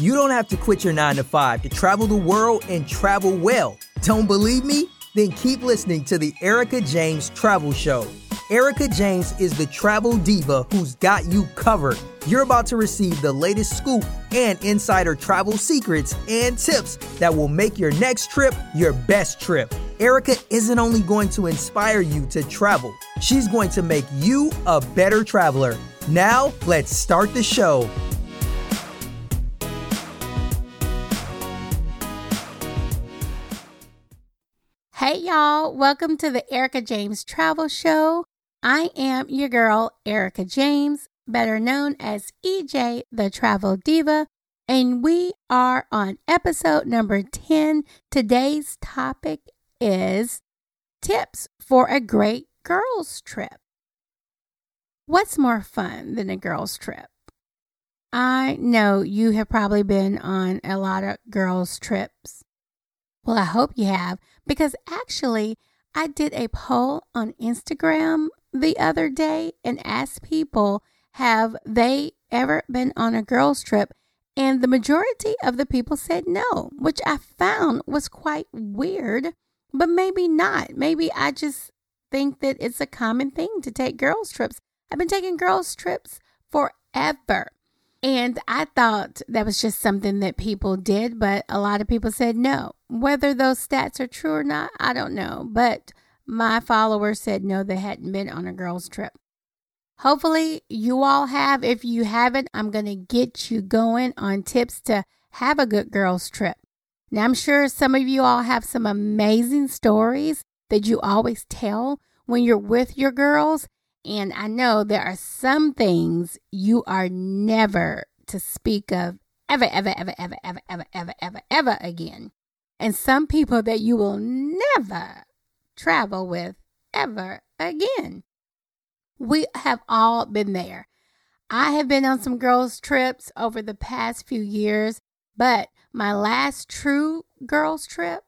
You don't have to quit your 9 to 5 to travel the world and travel well. Don't believe me? Then keep listening to the Erica James Travel Show. Erica James is the travel diva who's got you covered. You're about to receive the latest scoop and insider travel secrets and tips that will make your next trip your best trip. Erica isn't only going to inspire you to travel, she's going to make you a better traveler. Now, let's start the show. Hey, y'all. Welcome to the Erica James Travel Show. I am your girl, Erica James, better known as EJ, the Travel Diva, and we are on episode number 10. Today's topic is tips for a great girls' trip. What's more fun than a girls' trip? I know you have probably been on a lot of girls' trips. Well, I hope you have, because actually, I did a poll on Instagram the other day and asked people, have they ever been on a girls' trip? And the majority of the people said no, which I found was quite weird, but maybe not. Maybe I just think that it's a common thing to take girls' trips. I've been taking girls' trips forever. And I thought that was just something that people did, but a lot of people said no. Whether those stats are true or not, I don't know. But my followers said no, they hadn't been on a girls' trip. Hopefully, you all have. If you haven't, I'm going to get you going on tips to have a good girls' trip. Now, I'm sure some of you all have some amazing stories that you always tell when you're with your girls. And I know there are some things you are never to speak of ever, ever, ever, ever, ever, ever, ever, ever, ever again. And some people that you will never travel with ever again. We have all been there. I have been on some girls' trips over the past few years, but my last true girls' trip,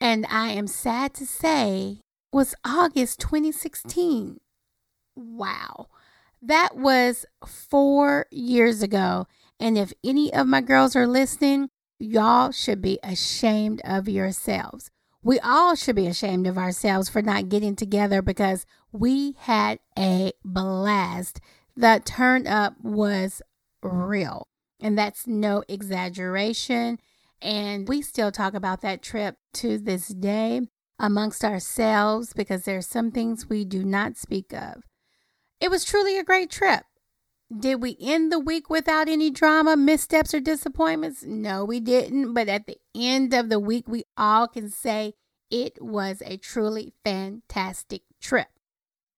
and I am sad to say, was August 2016. Wow. That was four years ago. And if any of my girls are listening, y'all should be ashamed of yourselves. We all should be ashamed of ourselves for not getting together because we had a blast. The turn up was real, and that's no exaggeration. And we still talk about that trip to this day amongst ourselves because there's some things we do not speak of. It was truly a great trip. Did we end the week without any drama, missteps, or disappointments? No, we didn't. But at the end of the week, we all can say it was a truly fantastic trip.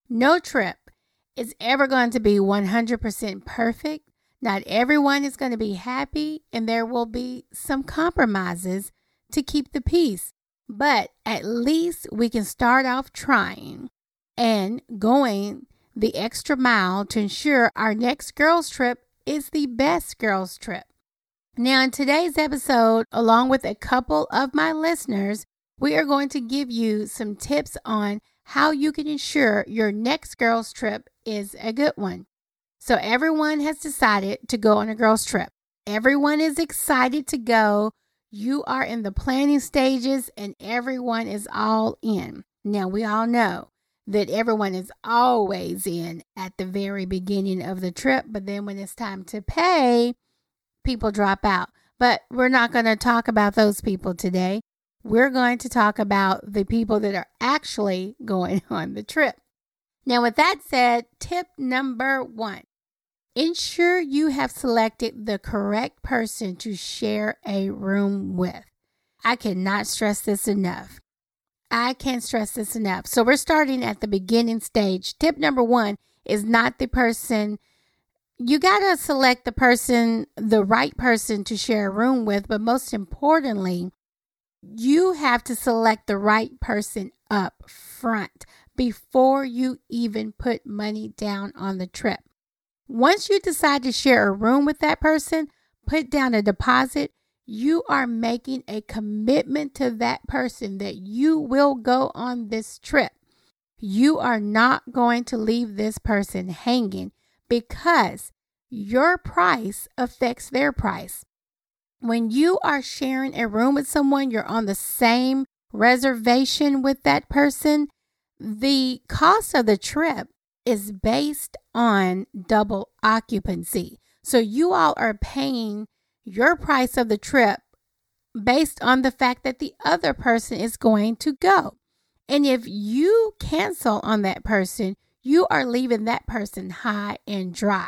No trip is ever going to be 100% perfect. Not everyone is going to be happy, and there will be some compromises to keep the peace. But at least we can start off trying and going the extra mile to ensure our next girls' trip is the best girls' trip. Now, in today's episode, along with a couple of my listeners, we are going to give you some tips on how you can ensure your next girls' trip is a good one. So, everyone has decided to go on a girls' trip. Everyone is excited to go. You are in the planning stages, and everyone is all in. Now, we all know that everyone is always in at the very beginning of the trip, but then when it's time to pay, people drop out. But we're not going to talk about those people today. We're going to talk about the people that are actually going on the trip. Now, with that said, tip number one ensure you have selected the correct person to share a room with. I cannot stress this enough. I can't stress this enough. So we're starting at the beginning stage. Tip number one is not the person. You got to select the person, the right person to share a room with. But most importantly, you have to select the right person up front before you even put money down on the trip. Once you decide to share a room with that person, put down a deposit you are making a commitment to that person that you will go on this trip. You are not going to leave this person hanging because your price affects their price. When you are sharing a room with someone, you're on the same reservation with that person. The cost of the trip is based on double occupancy. So you all are paying your price of the trip based on the fact that the other person is going to go. And if you cancel on that person, you are leaving that person high and dry.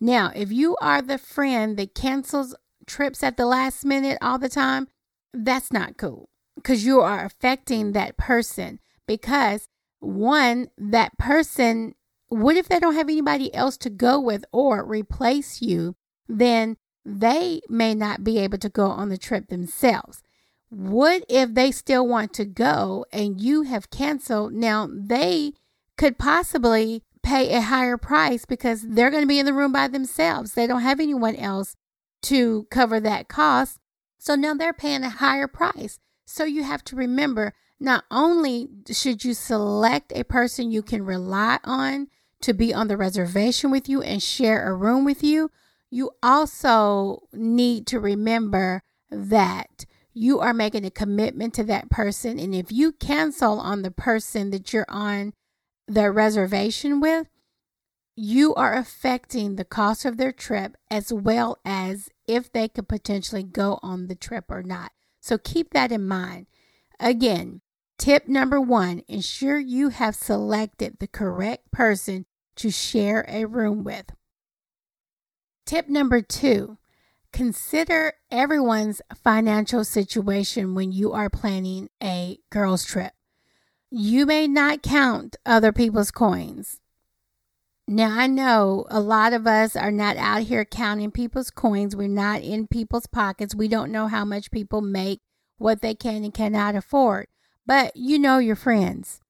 Now, if you are the friend that cancels trips at the last minute all the time, that's not cool because you are affecting that person. Because one, that person, what if they don't have anybody else to go with or replace you? Then they may not be able to go on the trip themselves. What if they still want to go and you have canceled? Now, they could possibly pay a higher price because they're going to be in the room by themselves. They don't have anyone else to cover that cost. So now they're paying a higher price. So you have to remember not only should you select a person you can rely on to be on the reservation with you and share a room with you, you also need to remember that you are making a commitment to that person. And if you cancel on the person that you're on the reservation with, you are affecting the cost of their trip as well as if they could potentially go on the trip or not. So keep that in mind. Again, tip number one ensure you have selected the correct person to share a room with. Tip number two consider everyone's financial situation when you are planning a girls' trip. You may not count other people's coins. Now, I know a lot of us are not out here counting people's coins. We're not in people's pockets. We don't know how much people make, what they can and cannot afford. But you know your friends.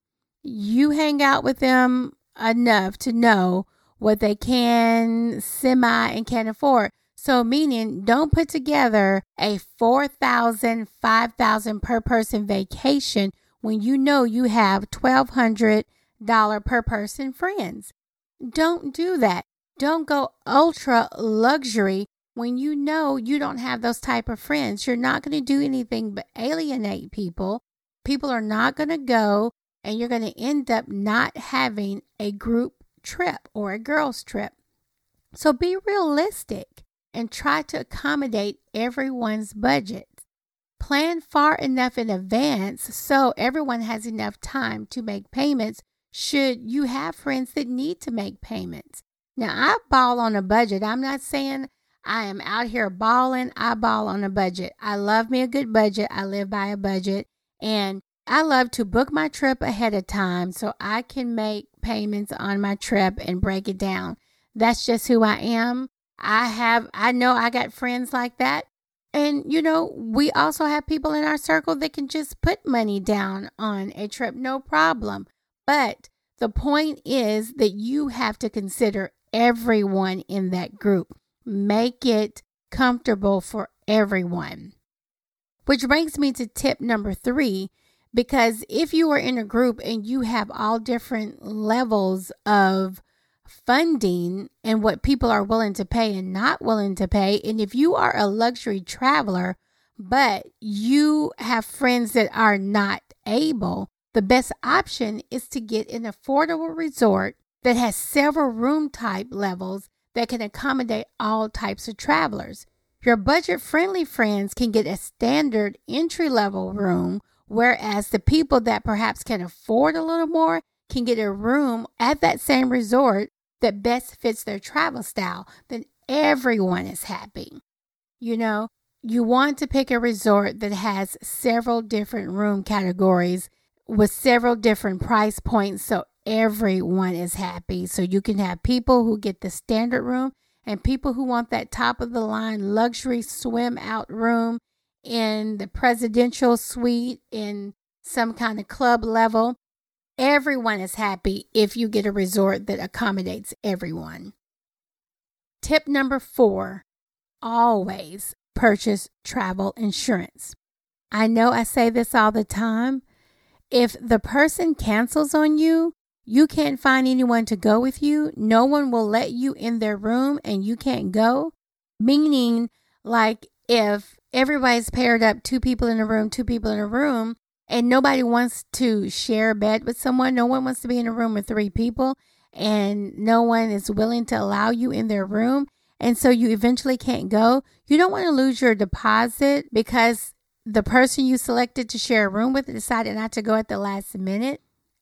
You hang out with them enough to know what they can semi and can afford. So meaning don't put together a 4000 5000 per person vacation when you know you have $1200 per person friends. Don't do that. Don't go ultra luxury when you know you don't have those type of friends. You're not going to do anything but alienate people. People are not going to go and you're going to end up not having a group trip or a girls' trip. So be realistic and try to accommodate everyone's budget. Plan far enough in advance so everyone has enough time to make payments should you have friends that need to make payments. Now, I ball on a budget. I'm not saying I am out here balling. I ball on a budget. I love me a good budget. I live by a budget. And I love to book my trip ahead of time so I can make payments on my trip and break it down. That's just who I am. I have, I know I got friends like that. And, you know, we also have people in our circle that can just put money down on a trip, no problem. But the point is that you have to consider everyone in that group, make it comfortable for everyone. Which brings me to tip number three because if you are in a group and you have all different levels of funding and what people are willing to pay and not willing to pay, and if you are a luxury traveler, but you have friends that are not able, the best option is to get an affordable resort that has several room type levels that can accommodate all types of travelers. Your budget friendly friends can get a standard entry level room Whereas the people that perhaps can afford a little more can get a room at that same resort that best fits their travel style, then everyone is happy. You know, you want to pick a resort that has several different room categories with several different price points so everyone is happy. So you can have people who get the standard room and people who want that top of the line luxury swim out room in the presidential suite in some kind of club level. Everyone is happy if you get a resort that accommodates everyone. Tip number four always purchase travel insurance. I know I say this all the time. If the person cancels on you, you can't find anyone to go with you, no one will let you in their room and you can't go, meaning like if everybody's paired up, two people in a room, two people in a room, and nobody wants to share a bed with someone, no one wants to be in a room with three people, and no one is willing to allow you in their room, and so you eventually can't go, you don't want to lose your deposit because the person you selected to share a room with decided not to go at the last minute.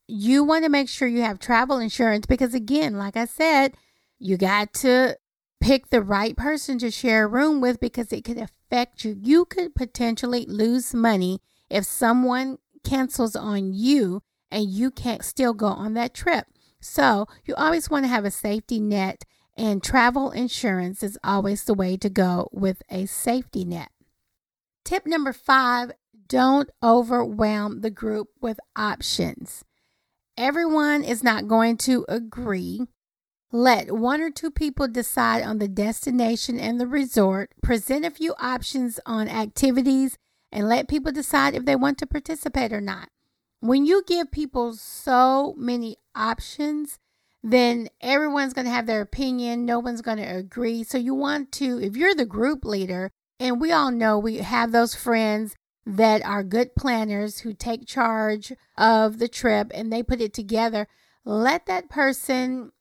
You want to make sure you have travel insurance because, again, like I said, you got to pick the right person to share a room with because it could affect you. You could potentially lose money if someone cancels on you and you can't still go on that trip. So, you always want to have a safety net, and travel insurance is always the way to go with a safety net. Tip number five don't overwhelm the group with options. Everyone is not going to agree. Let one or two people decide on the destination and the resort. Present a few options on activities and let people decide if they want to participate or not. When you give people so many options, then everyone's going to have their opinion. No one's going to agree. So you want to, if you're the group leader, and we all know we have those friends that are good planners who take charge of the trip and they put it together, let that person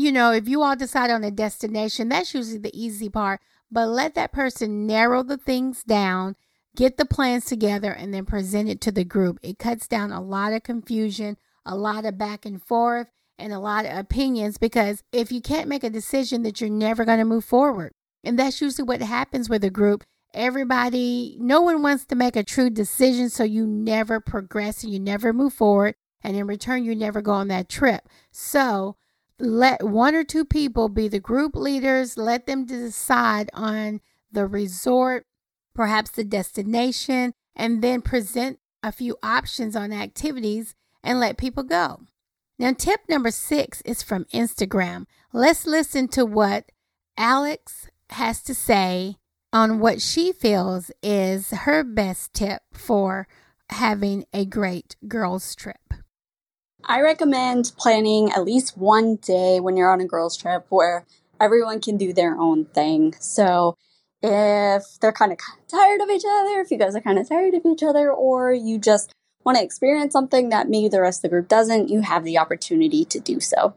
you know, if you all decide on a destination, that's usually the easy part, but let that person narrow the things down, get the plans together, and then present it to the group. It cuts down a lot of confusion, a lot of back and forth, and a lot of opinions because if you can't make a decision that you're never going to move forward. And that's usually what happens with a group. Everybody, no one wants to make a true decision, so you never progress and you never move forward. And in return, you never go on that trip. So, let one or two people be the group leaders, let them decide on the resort, perhaps the destination, and then present a few options on activities and let people go. Now, tip number six is from Instagram. Let's listen to what Alex has to say on what she feels is her best tip for having a great girls' trip. I recommend planning at least one day when you're on a girls' trip where everyone can do their own thing. So if they're kind of tired of each other, if you guys are kind of tired of each other, or you just want to experience something that maybe the rest of the group doesn't, you have the opportunity to do so.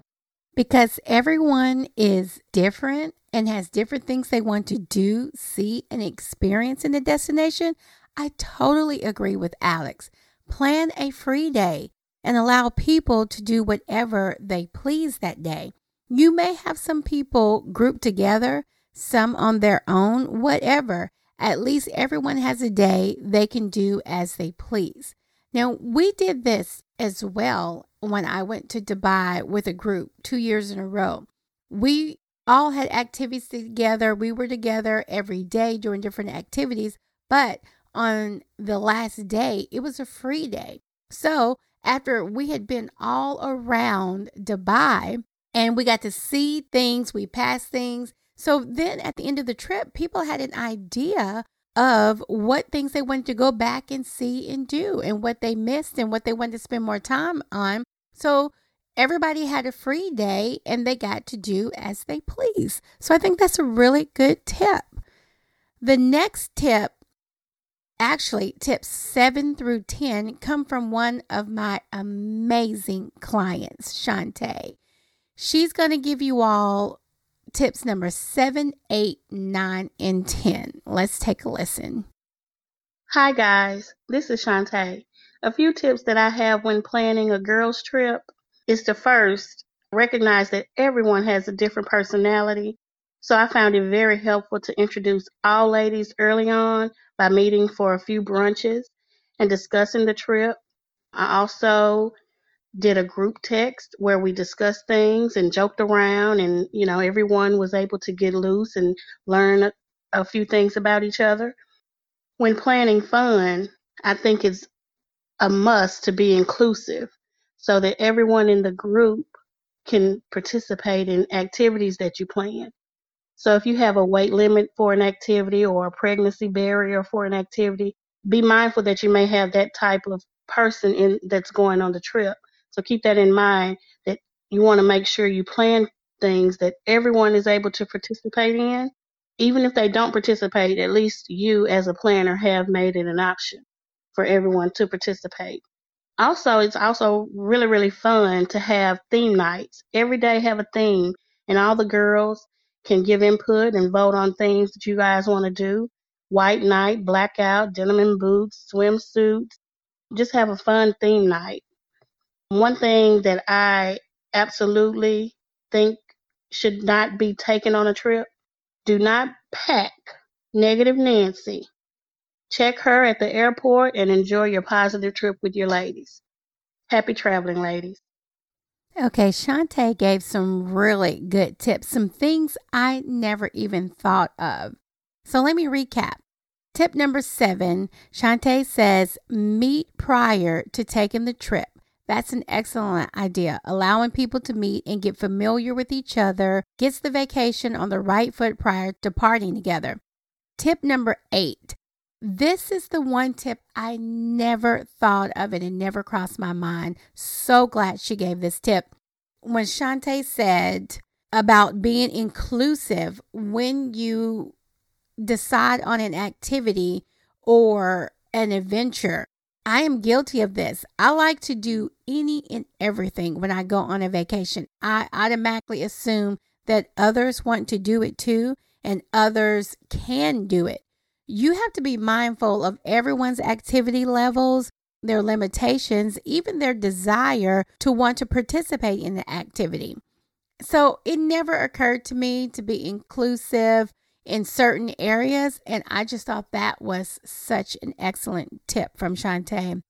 Because everyone is different and has different things they want to do, see, and experience in the destination, I totally agree with Alex. Plan a free day and allow people to do whatever they please that day. You may have some people grouped together, some on their own, whatever. At least everyone has a day they can do as they please. Now, we did this as well when I went to Dubai with a group two years in a row. We all had activities together. We were together every day doing different activities, but on the last day, it was a free day. So after we had been all around Dubai and we got to see things, we passed things. So then at the end of the trip, people had an idea of what things they wanted to go back and see and do and what they missed and what they wanted to spend more time on. So everybody had a free day and they got to do as they please. So I think that's a really good tip. The next tip Actually, tips seven through 10 come from one of my amazing clients, Shantae. She's going to give you all tips number seven, eight, nine, and 10. Let's take a listen. Hi, guys. This is Shantae. A few tips that I have when planning a girls' trip is to first recognize that everyone has a different personality. So I found it very helpful to introduce all ladies early on by meeting for a few brunches and discussing the trip. I also did a group text where we discussed things and joked around and you know everyone was able to get loose and learn a, a few things about each other. When planning fun, I think it's a must to be inclusive so that everyone in the group can participate in activities that you plan. So if you have a weight limit for an activity or a pregnancy barrier for an activity, be mindful that you may have that type of person in that's going on the trip. So keep that in mind that you want to make sure you plan things that everyone is able to participate in even if they don't participate, at least you as a planner have made it an option for everyone to participate. Also, it's also really, really fun to have theme nights. Every day have a theme and all the girls can give input and vote on things that you guys want to do. White night, blackout, denim and boots, swimsuits. Just have a fun theme night. One thing that I absolutely think should not be taken on a trip do not pack negative Nancy. Check her at the airport and enjoy your positive trip with your ladies. Happy traveling, ladies. Okay, Shantae gave some really good tips, some things I never even thought of. So let me recap. Tip number seven Shantae says meet prior to taking the trip. That's an excellent idea. Allowing people to meet and get familiar with each other gets the vacation on the right foot prior to partying together. Tip number eight. This is the one tip I never thought of and it never crossed my mind. So glad she gave this tip. When Shantae said about being inclusive when you decide on an activity or an adventure, I am guilty of this. I like to do any and everything when I go on a vacation. I automatically assume that others want to do it too and others can do it. You have to be mindful of everyone's activity levels, their limitations, even their desire to want to participate in the activity. So it never occurred to me to be inclusive in certain areas. And I just thought that was such an excellent tip from Shantae.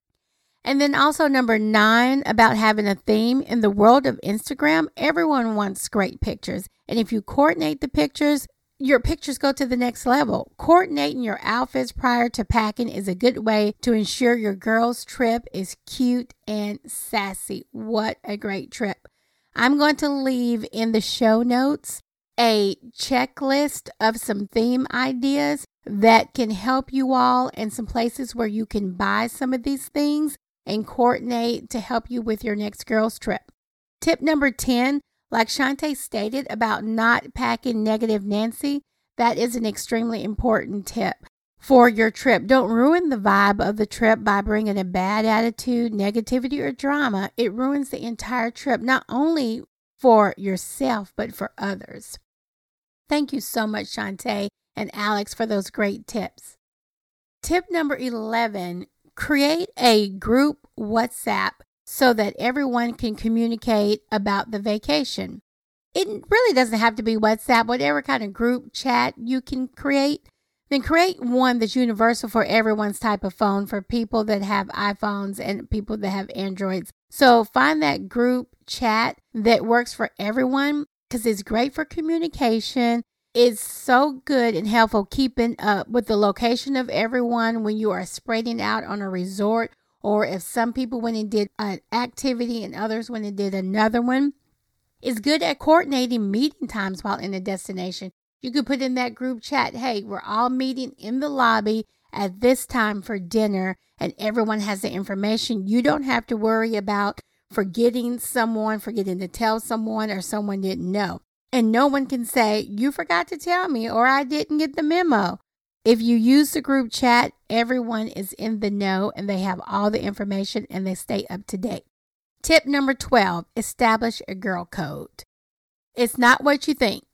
And then also number nine about having a theme in the world of Instagram, everyone wants great pictures. And if you coordinate the pictures, your pictures go to the next level. Coordinating your outfits prior to packing is a good way to ensure your girl's trip is cute and sassy. What a great trip. I'm going to leave in the show notes a checklist of some theme ideas that can help you all and some places where you can buy some of these things and coordinate to help you with your next girls trip. Tip number 10, like Shantae stated about not packing negative Nancy, that is an extremely important tip for your trip. Don't ruin the vibe of the trip by bringing a bad attitude, negativity, or drama. It ruins the entire trip, not only for yourself, but for others. Thank you so much, Shantae and Alex, for those great tips. Tip number 11 create a group WhatsApp so that everyone can communicate about the vacation. It really doesn't have to be WhatsApp, whatever kind of group chat you can create. Then create one that's universal for everyone's type of phone for people that have iPhones and people that have Androids. So find that group chat that works for everyone because it's great for communication. It's so good and helpful keeping up with the location of everyone when you are spreading out on a resort, or if some people went and did an activity and others went and did another one. It's good at coordinating meeting times while in a destination. You could put in that group chat, hey, we're all meeting in the lobby at this time for dinner, and everyone has the information. You don't have to worry about forgetting someone, forgetting to tell someone, or someone didn't know. And no one can say, You forgot to tell me, or I didn't get the memo. If you use the group chat, everyone is in the know and they have all the information and they stay up to date. Tip number 12 establish a girl code. It's not what you think.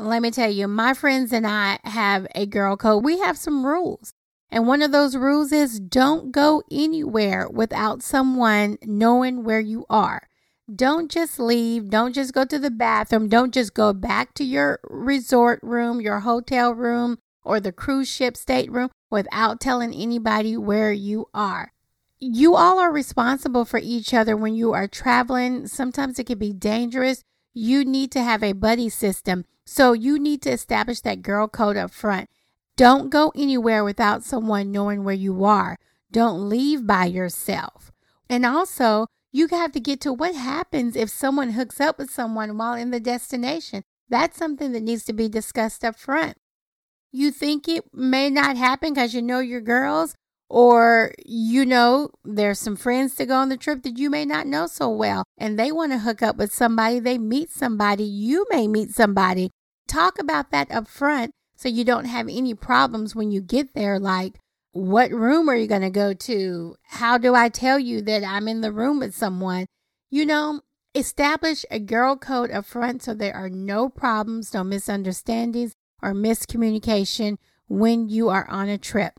Let me tell you, my friends and I have a girl code. We have some rules. And one of those rules is don't go anywhere without someone knowing where you are. Don't just leave. Don't just go to the bathroom. Don't just go back to your resort room, your hotel room, or the cruise ship stateroom without telling anybody where you are. You all are responsible for each other when you are traveling. Sometimes it can be dangerous. You need to have a buddy system. So you need to establish that girl code up front. Don't go anywhere without someone knowing where you are. Don't leave by yourself. And also, you have to get to what happens if someone hooks up with someone while in the destination. That's something that needs to be discussed up front. You think it may not happen because you know your girls, or you know there's some friends to go on the trip that you may not know so well, and they want to hook up with somebody, they meet somebody, you may meet somebody. Talk about that up front so you don't have any problems when you get there. Like, what room are you going to go to? How do I tell you that I'm in the room with someone? You know, establish a girl code up front so there are no problems, no misunderstandings, or miscommunication when you are on a trip.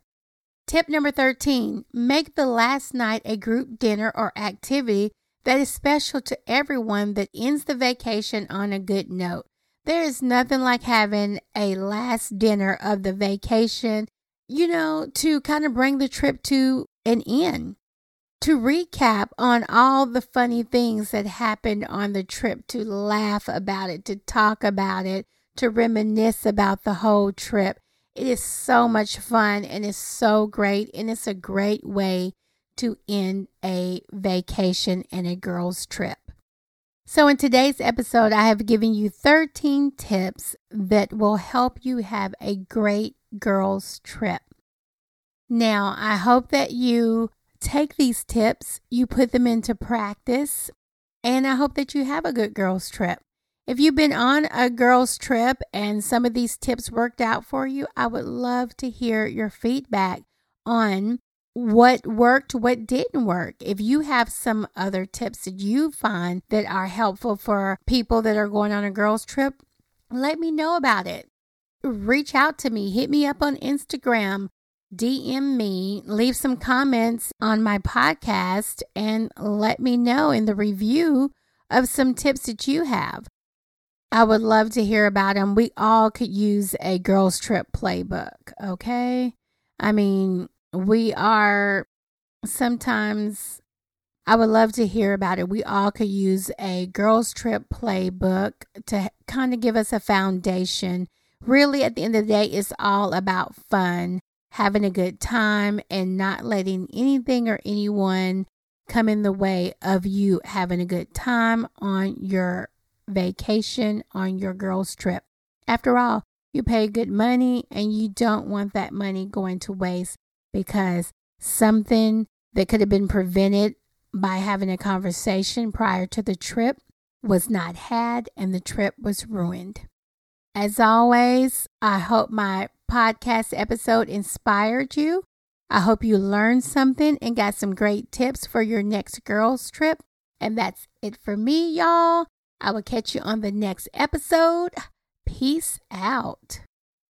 Tip number 13 make the last night a group dinner or activity that is special to everyone that ends the vacation on a good note. There is nothing like having a last dinner of the vacation, you know, to kind of bring the trip to an end. To recap on all the funny things that happened on the trip, to laugh about it, to talk about it, to reminisce about the whole trip. It is so much fun and it's so great, and it's a great way to end a vacation and a girls' trip. So, in today's episode, I have given you 13 tips that will help you have a great girls' trip. Now, I hope that you take these tips, you put them into practice, and I hope that you have a good girls' trip. If you've been on a girls' trip and some of these tips worked out for you, I would love to hear your feedback on what worked, what didn't work. If you have some other tips that you find that are helpful for people that are going on a girls' trip, let me know about it. Reach out to me, hit me up on Instagram, DM me, leave some comments on my podcast, and let me know in the review of some tips that you have. I would love to hear about them. We all could use a girls' trip playbook, okay? I mean, we are sometimes I would love to hear about it. We all could use a girls' trip playbook to kind of give us a foundation. Really, at the end of the day, it's all about fun, having a good time, and not letting anything or anyone come in the way of you having a good time on your vacation, on your girls' trip. After all, you pay good money and you don't want that money going to waste because something that could have been prevented by having a conversation prior to the trip was not had and the trip was ruined. As always, I hope my podcast episode inspired you. I hope you learned something and got some great tips for your next girls' trip. And that's it for me, y'all. I will catch you on the next episode. Peace out.